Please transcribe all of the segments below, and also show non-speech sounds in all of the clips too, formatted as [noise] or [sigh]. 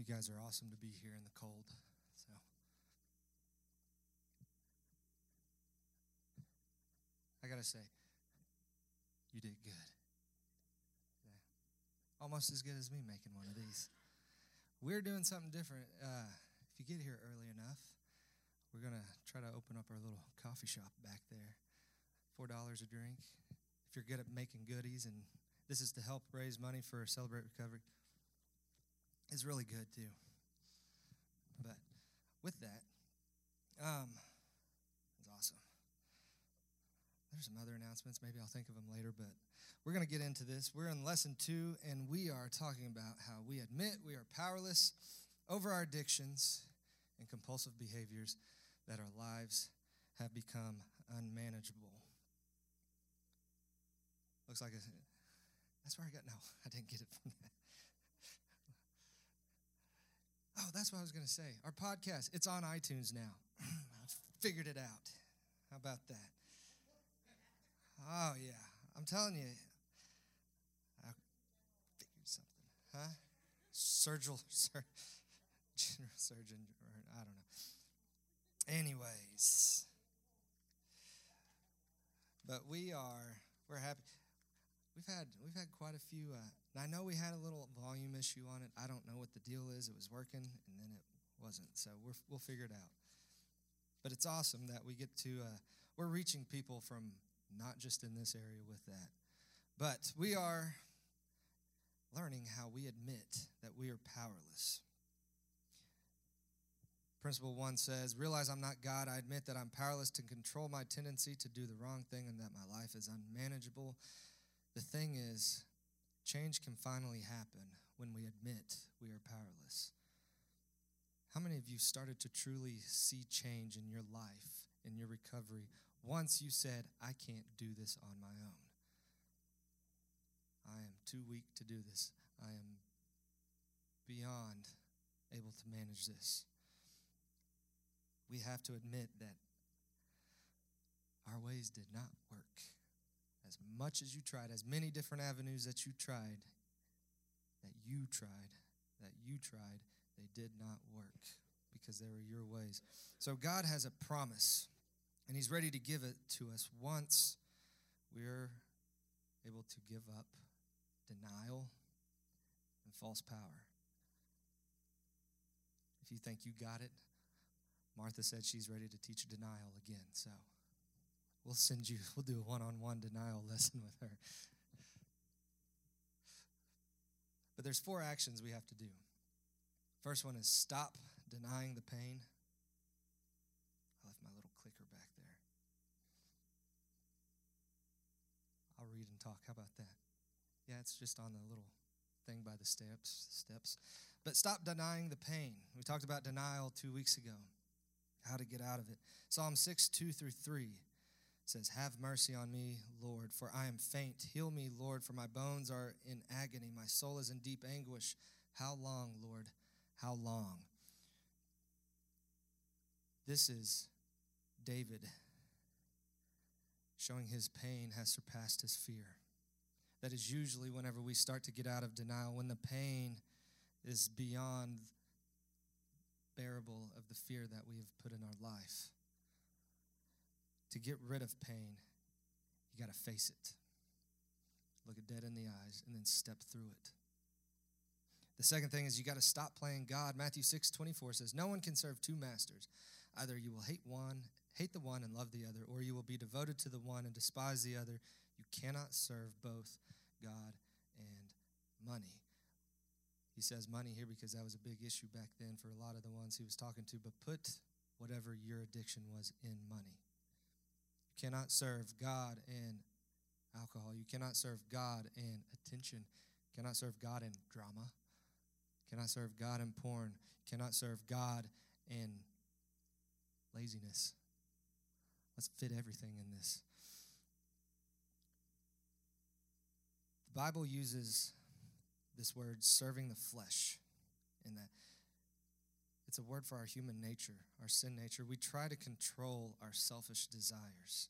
You guys are awesome to be here in the cold. So I got to say, you did good. Yeah. Almost as good as me making one of these. We're doing something different. Uh, if you get here early enough, we're going to try to open up our little coffee shop back there. $4 a drink. If you're good at making goodies, and this is to help raise money for Celebrate Recovery, is really good too. But with that, um, it's awesome. There's some other announcements. Maybe I'll think of them later, but we're going to get into this. We're in lesson two, and we are talking about how we admit we are powerless over our addictions and compulsive behaviors that our lives have become unmanageable. Looks like a, that's where I got. No, I didn't get it from that. Oh, that's what I was going to say. Our podcast, it's on iTunes now. [clears throat] I figured it out. How about that? Oh, yeah. I'm telling you, I figured something. Huh? Surgical, [laughs] sur- general surgeon, I don't know. Anyways, but we are, we're happy. We've had, we've had quite a few, uh, I know we had a little volume issue on it. I don't know what the deal is. It was working, and then it wasn't. So we're, we'll figure it out. But it's awesome that we get to, uh, we're reaching people from not just in this area with that. But we are learning how we admit that we are powerless. Principle one says, Realize I'm not God. I admit that I'm powerless to control my tendency to do the wrong thing and that my life is unmanageable. The thing is, change can finally happen when we admit we are powerless. How many of you started to truly see change in your life, in your recovery, once you said, I can't do this on my own. I am too weak to do this. I am beyond able to manage this. We have to admit that our ways did not work. As much as you tried, as many different avenues that you tried, that you tried, that you tried, they did not work because they were your ways. So God has a promise and He's ready to give it to us once we're able to give up denial and false power. If you think you got it, Martha said she's ready to teach denial again. So we'll send you, we'll do a one on one denial [laughs] lesson with her. But there's four actions we have to do. First one is stop denying the pain. I left my little clicker back there. I'll read and talk. How about that? Yeah, it's just on the little thing by the steps. Steps. But stop denying the pain. We talked about denial two weeks ago, how to get out of it. Psalm 6, 2 through 3 says, Have mercy on me, Lord, for I am faint. Heal me, Lord, for my bones are in agony. My soul is in deep anguish. How long, Lord? How long? This is David showing his pain has surpassed his fear. That is usually whenever we start to get out of denial, when the pain is beyond bearable of the fear that we have put in our life. To get rid of pain, you got to face it. Look it dead in the eyes and then step through it. The second thing is you got to stop playing God. Matthew 6 24 says, No one can serve two masters. Either you will hate one hate the one and love the other, or you will be devoted to the one and despise the other. You cannot serve both God and money. He says money here because that was a big issue back then for a lot of the ones he was talking to, but put whatever your addiction was in money. Cannot serve God and alcohol. You cannot serve God and attention. You cannot serve God in drama. You cannot serve God in porn. You cannot serve God in laziness. Let's fit everything in this. The Bible uses this word serving the flesh in that it's a word for our human nature, our sin nature. We try to control our selfish desires.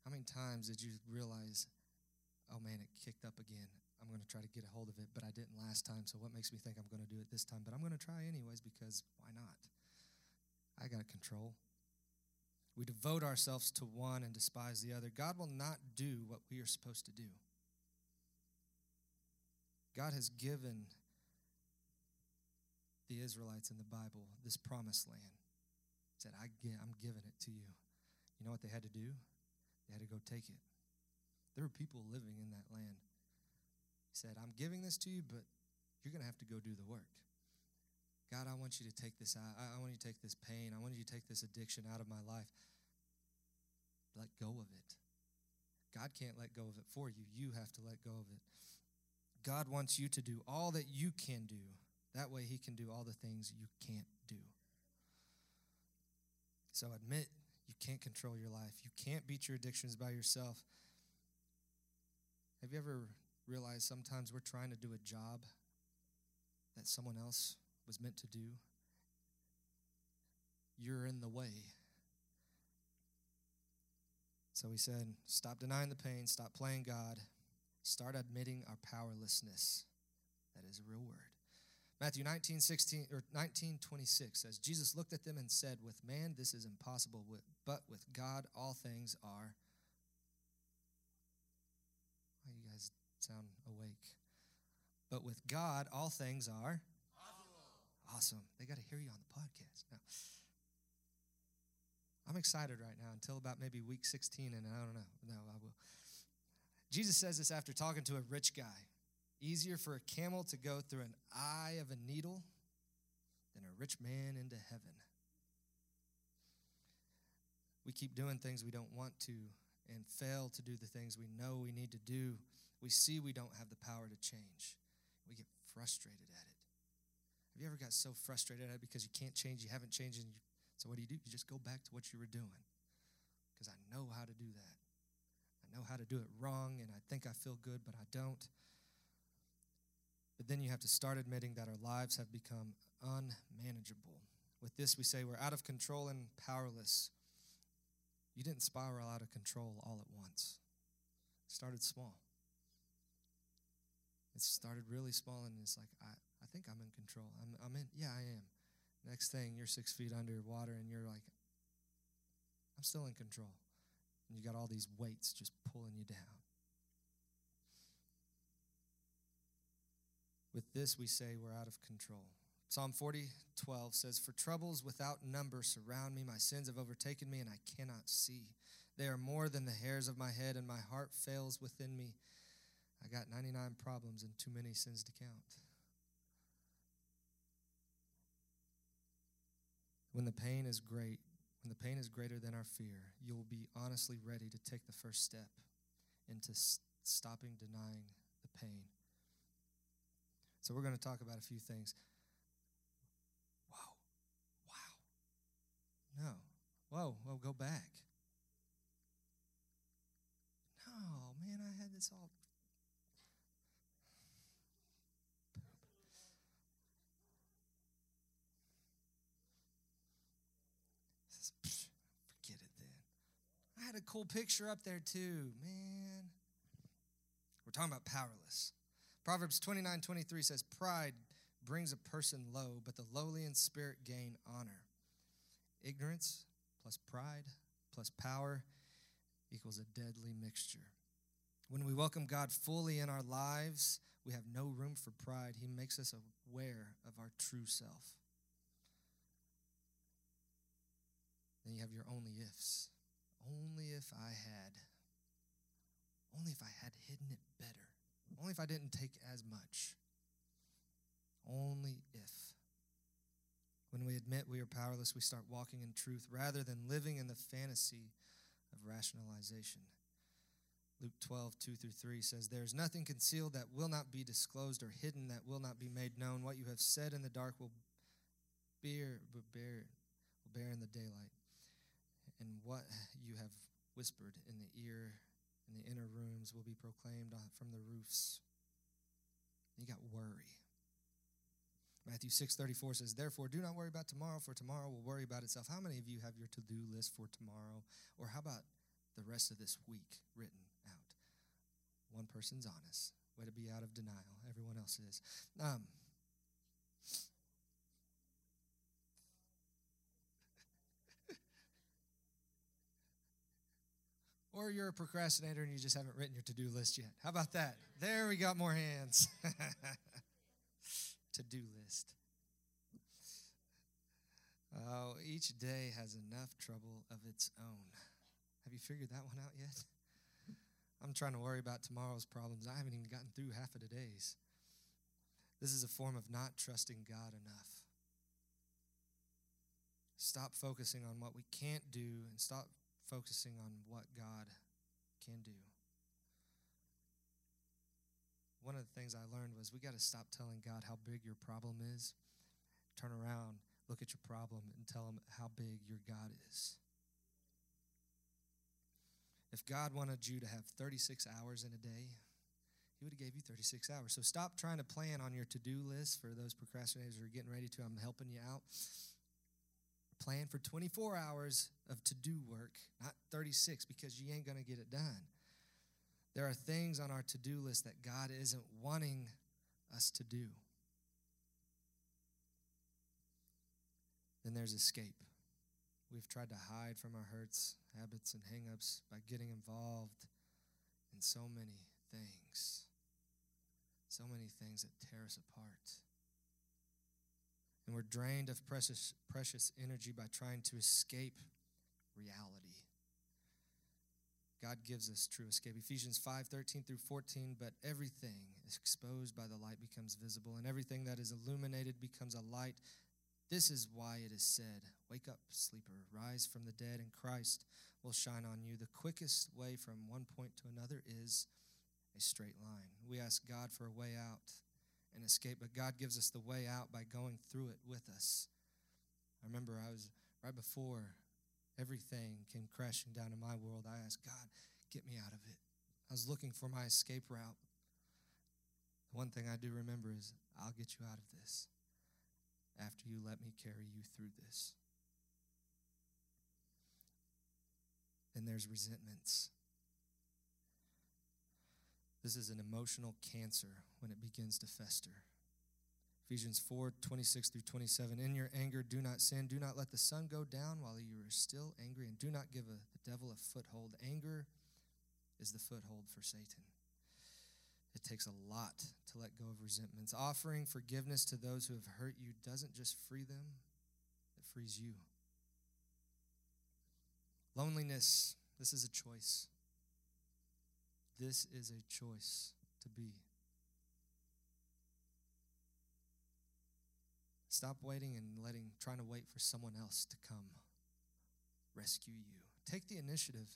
How many times did you realize, oh man, it kicked up again? I'm going to try to get a hold of it, but I didn't last time. So what makes me think I'm going to do it this time? But I'm going to try anyways because why not? I got to control. We devote ourselves to one and despise the other. God will not do what we are supposed to do. God has given the Israelites in the Bible this promised land. He said, I I'm giving it to you. You know what they had to do? They had to go take it. There were people living in that land. He said, I'm giving this to you, but you're going to have to go do the work. God, I want you to take this out. I want you to take this pain. I want you to take this addiction out of my life. Let go of it. God can't let go of it for you. You have to let go of it. God wants you to do all that you can do. That way, He can do all the things you can't do. So admit you can't control your life. You can't beat your addictions by yourself. Have you ever realized sometimes we're trying to do a job that someone else was meant to do? You're in the way. So he said, Stop denying the pain, stop playing God, start admitting our powerlessness. That is a real word. Matthew 19, 16, or 19, 26 says, Jesus looked at them and said, With man this is impossible, but with God all things are. Why you guys sound awake? But with God all things are awesome. awesome. They got to hear you on the podcast. Now, I'm excited right now until about maybe week 16, and I don't know. No, I will. Jesus says this after talking to a rich guy. Easier for a camel to go through an eye of a needle than a rich man into heaven. We keep doing things we don't want to and fail to do the things we know we need to do. We see we don't have the power to change. We get frustrated at it. Have you ever got so frustrated at it because you can't change, you haven't changed, and you, so what do you do? You just go back to what you were doing. Because I know how to do that. I know how to do it wrong, and I think I feel good, but I don't. But then you have to start admitting that our lives have become unmanageable. With this, we say we're out of control and powerless. You didn't spiral out of control all at once. It started small. It started really small, and it's like, I, I think I'm in control. I'm, I'm in, yeah, I am. Next thing, you're six feet under water, and you're like, I'm still in control. And you got all these weights just pulling you down. With this, we say we're out of control. Psalm 40, 12 says, For troubles without number surround me. My sins have overtaken me, and I cannot see. They are more than the hairs of my head, and my heart fails within me. I got 99 problems and too many sins to count. When the pain is great, when the pain is greater than our fear, you will be honestly ready to take the first step into stopping denying the pain. So we're going to talk about a few things. Wow. Wow. No. Whoa, whoa, go back. No, man, I had this all. Forget it then. I had a cool picture up there too, man. We're talking about powerless. Proverbs 29 23 says, Pride brings a person low, but the lowly in spirit gain honor. Ignorance plus pride plus power equals a deadly mixture. When we welcome God fully in our lives, we have no room for pride. He makes us aware of our true self. Then you have your only ifs. Only if I had. Only if I had hidden it better. Only if I didn't take as much. Only if. When we admit we are powerless, we start walking in truth rather than living in the fantasy of rationalization. Luke 12, 2 through 3 says, There is nothing concealed that will not be disclosed or hidden that will not be made known. What you have said in the dark will bear, will bear, will bear in the daylight. And what you have whispered in the ear in the inner rooms will be proclaimed from the roofs. You got worry. Matthew 6:34 says, "Therefore do not worry about tomorrow, for tomorrow will worry about itself." How many of you have your to-do list for tomorrow? Or how about the rest of this week written out? One person's honest. Way to be out of denial. Everyone else is. Um, or you're a procrastinator and you just haven't written your to do list yet. How about that? There we got more hands. [laughs] to do list. Oh, each day has enough trouble of its own. Have you figured that one out yet? I'm trying to worry about tomorrow's problems. I haven't even gotten through half of today's. This is a form of not trusting God enough. Stop focusing on what we can't do and stop focusing on what God can do. One of the things I learned was we got to stop telling God how big your problem is. Turn around, look at your problem, and tell him how big your God is. If God wanted you to have 36 hours in a day, he would have gave you 36 hours. So stop trying to plan on your to-do list for those procrastinators who are getting ready to. I'm helping you out. Plan for 24 hours of to-do work, not 36 because you ain't going to get it done. There are things on our to-do list that God isn't wanting us to do. Then there's escape. We've tried to hide from our hurts, habits, and hangups by getting involved in so many things. So many things that tear us apart. And we're drained of precious, precious energy by trying to escape reality. God gives us true escape. Ephesians 5 13 through 14. But everything exposed by the light becomes visible, and everything that is illuminated becomes a light this is why it is said, Wake up, sleeper, rise from the dead, and Christ will shine on you. The quickest way from one point to another is a straight line. We ask God for a way out and escape, but God gives us the way out by going through it with us. I remember I was right before everything came crashing down in my world, I asked God, get me out of it. I was looking for my escape route. The one thing I do remember is, I'll get you out of this after you let me carry you through this. Then there's resentments. This is an emotional cancer when it begins to fester. Ephesians 4 26 through 27. In your anger, do not sin. Do not let the sun go down while you are still angry, and do not give a, the devil a foothold. Anger is the foothold for Satan. It takes a lot to let go of resentments. Offering forgiveness to those who have hurt you doesn't just free them, it frees you. Loneliness, this is a choice. This is a choice to be. Stop waiting and letting trying to wait for someone else to come rescue you. Take the initiative.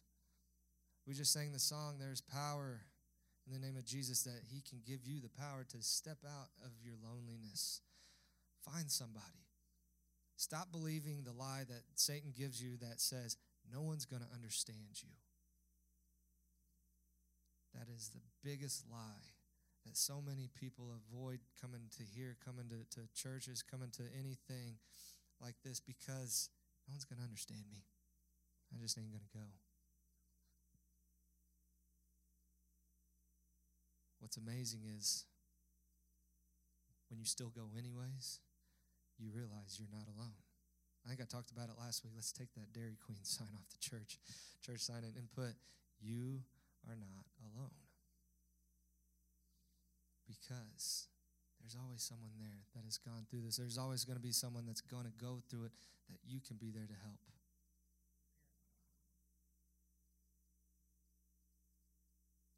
We just sang the song, There's Power in the name of Jesus that He can give you the power to step out of your loneliness. Find somebody. Stop believing the lie that Satan gives you that says, no one's going to understand you. That is the biggest lie that so many people avoid coming to here, coming to, to churches, coming to anything like this because no one's going to understand me. I just ain't going to go. What's amazing is when you still go anyways, you realize you're not alone. I think I talked about it last week. Let's take that Dairy Queen [laughs] sign off the church, church sign and put, You are not alone. Because there's always someone there that has gone through this. There's always going to be someone that's going to go through it that you can be there to help.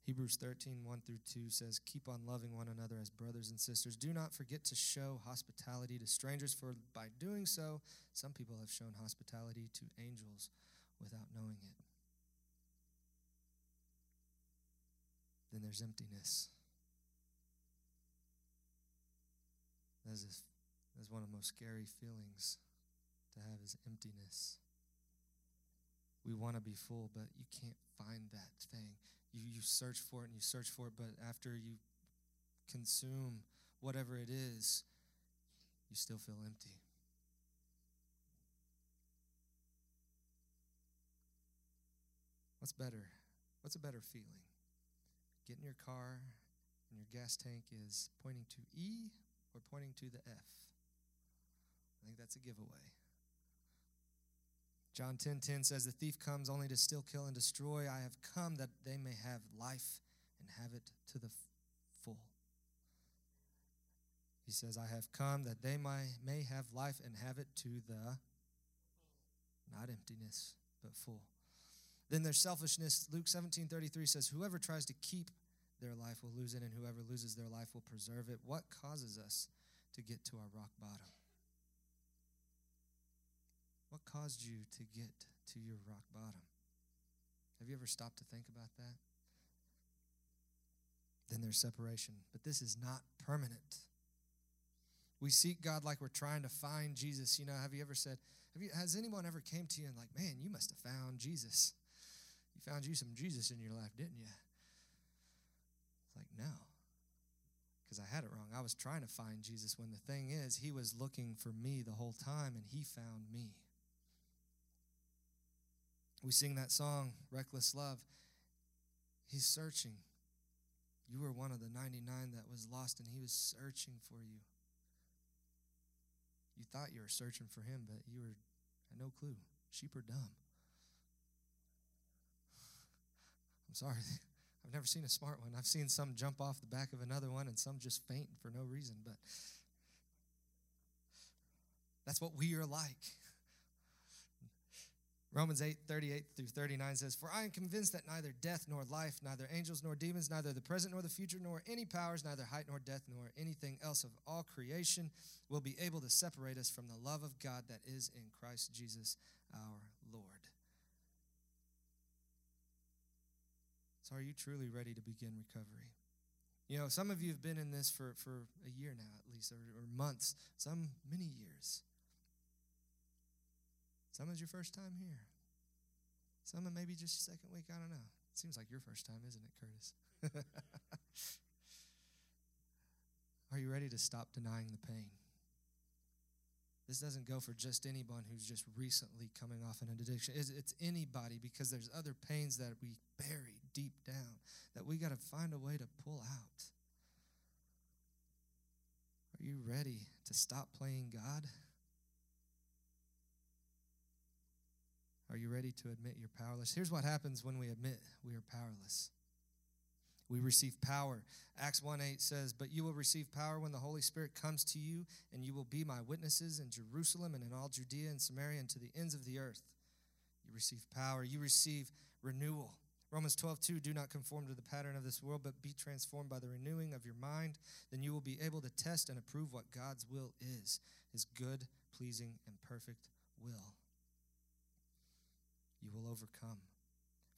Hebrews 13, 1 through 2 says, Keep on loving one another as brothers and sisters. Do not forget to show hospitality to strangers, for by doing so, some people have shown hospitality to angels without knowing it. Then there's emptiness. That's, that's one of the most scary feelings to have is emptiness. We want to be full, but you can't find that thing you, you search for it and you search for it, but after you consume whatever it is, you still feel empty. What's better? What's a better feeling? Get in your car and your gas tank is pointing to E or pointing to the F. I think that's a giveaway. John 10:10 10, 10 says the thief comes only to steal, kill and destroy. I have come that they may have life and have it to the full. He says I have come that they may, may have life and have it to the not emptiness, but full. Then there's selfishness. Luke 17:33 says whoever tries to keep their life will lose it and whoever loses their life will preserve it. What causes us to get to our rock bottom? What caused you to get to your rock bottom? Have you ever stopped to think about that? Then there's separation. But this is not permanent. We seek God like we're trying to find Jesus. You know, have you ever said, have you, has anyone ever came to you and like, man, you must have found Jesus. You found you some Jesus in your life, didn't you? It's like, no. Because I had it wrong. I was trying to find Jesus when the thing is, he was looking for me the whole time and he found me. We sing that song, Reckless Love. He's searching. You were one of the 99 that was lost, and he was searching for you. You thought you were searching for him, but you were had no clue. Sheep are dumb. I'm sorry. [laughs] I've never seen a smart one. I've seen some jump off the back of another one and some just faint for no reason, but that's what we are like. [laughs] Romans 8, 38 through 39 says, For I am convinced that neither death nor life, neither angels nor demons, neither the present nor the future, nor any powers, neither height nor depth, nor anything else of all creation will be able to separate us from the love of God that is in Christ Jesus our Lord. So, are you truly ready to begin recovery? You know, some of you have been in this for, for a year now, at least, or, or months, some many years. Some is your first time here. Some of maybe just your second week. I don't know. It seems like your first time, isn't it, Curtis? [laughs] Are you ready to stop denying the pain? This doesn't go for just anyone who's just recently coming off an addiction. It's, it's anybody because there's other pains that we bury deep down that we got to find a way to pull out. Are you ready to stop playing God? Are you ready to admit you're powerless? Here's what happens when we admit we are powerless. We receive power. Acts 1 8 says, But you will receive power when the Holy Spirit comes to you, and you will be my witnesses in Jerusalem and in all Judea and Samaria and to the ends of the earth. You receive power. You receive renewal. Romans 12, 2, do not conform to the pattern of this world, but be transformed by the renewing of your mind. Then you will be able to test and approve what God's will is, his good, pleasing, and perfect will you will overcome.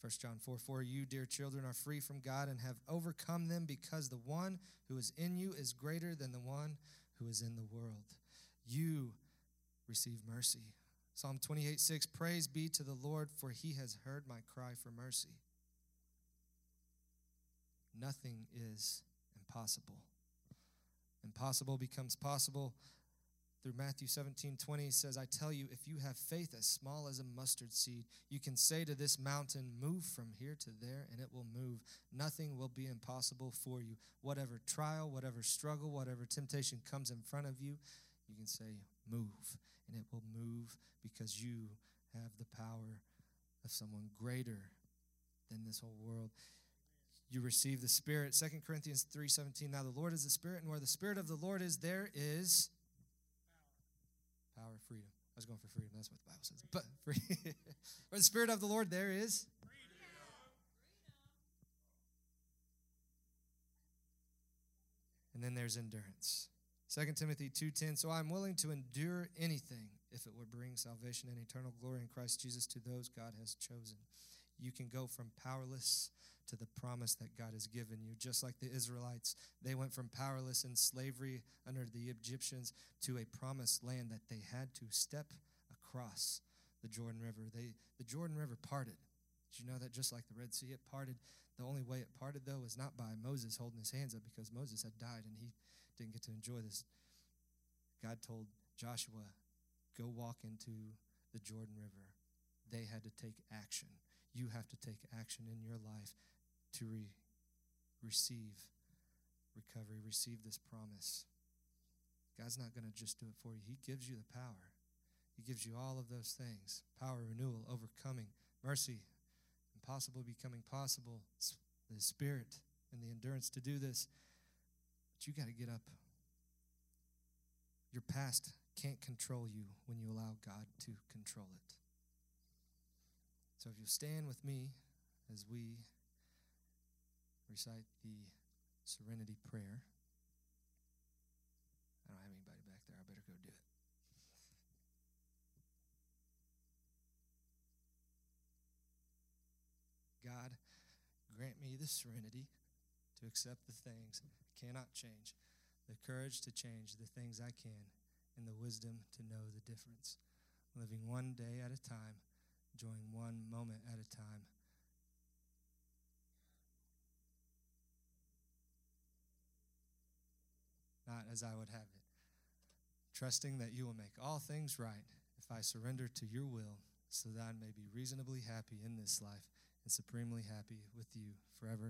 1 John 4 4, you, dear children, are free from God and have overcome them because the one who is in you is greater than the one who is in the world. You receive mercy. Psalm 28 6, praise be to the Lord, for he has heard my cry for mercy. Nothing is impossible. Impossible becomes possible through Matthew 17 20 says, I tell you, if you have faith as small as a mustard seed, you can say to this mountain, Move from here to there, and it will move. Nothing will be impossible for you. Whatever trial, whatever struggle, whatever temptation comes in front of you, you can say, Move, and it will move because you have the power of someone greater than this whole world you receive the spirit 2 corinthians 3.17 now the lord is the spirit and where the spirit of the lord is there is power, freedom. I was going for freedom. That's what the Bible says. But [laughs] free. Where the Spirit of the Lord, there is And then there's endurance. 2 Timothy 2:10 So I'm willing to endure anything if it would bring salvation and eternal glory in Christ Jesus to those God has chosen. You can go from powerless to the promise that God has given you. Just like the Israelites, they went from powerless in slavery under the Egyptians to a promised land that they had to step across the Jordan River. They, the Jordan River parted. Did you know that just like the Red Sea, it parted? The only way it parted, though, was not by Moses holding his hands up because Moses had died and he didn't get to enjoy this. God told Joshua, Go walk into the Jordan River. They had to take action. You have to take action in your life to re- receive recovery, receive this promise. God's not going to just do it for you, He gives you the power. He gives you all of those things power, renewal, overcoming, mercy, impossible becoming possible, the Spirit, and the endurance to do this. But you got to get up. Your past can't control you when you allow God to control it. So if you'll stand with me as we recite the serenity prayer. I don't have anybody back there. I better go do it. God, grant me the serenity to accept the things I cannot change, the courage to change the things I can, and the wisdom to know the difference. Living one day at a time, enjoying one moment at a time. Not as I would have it. Trusting that you will make all things right if I surrender to your will, so that I may be reasonably happy in this life and supremely happy with you forever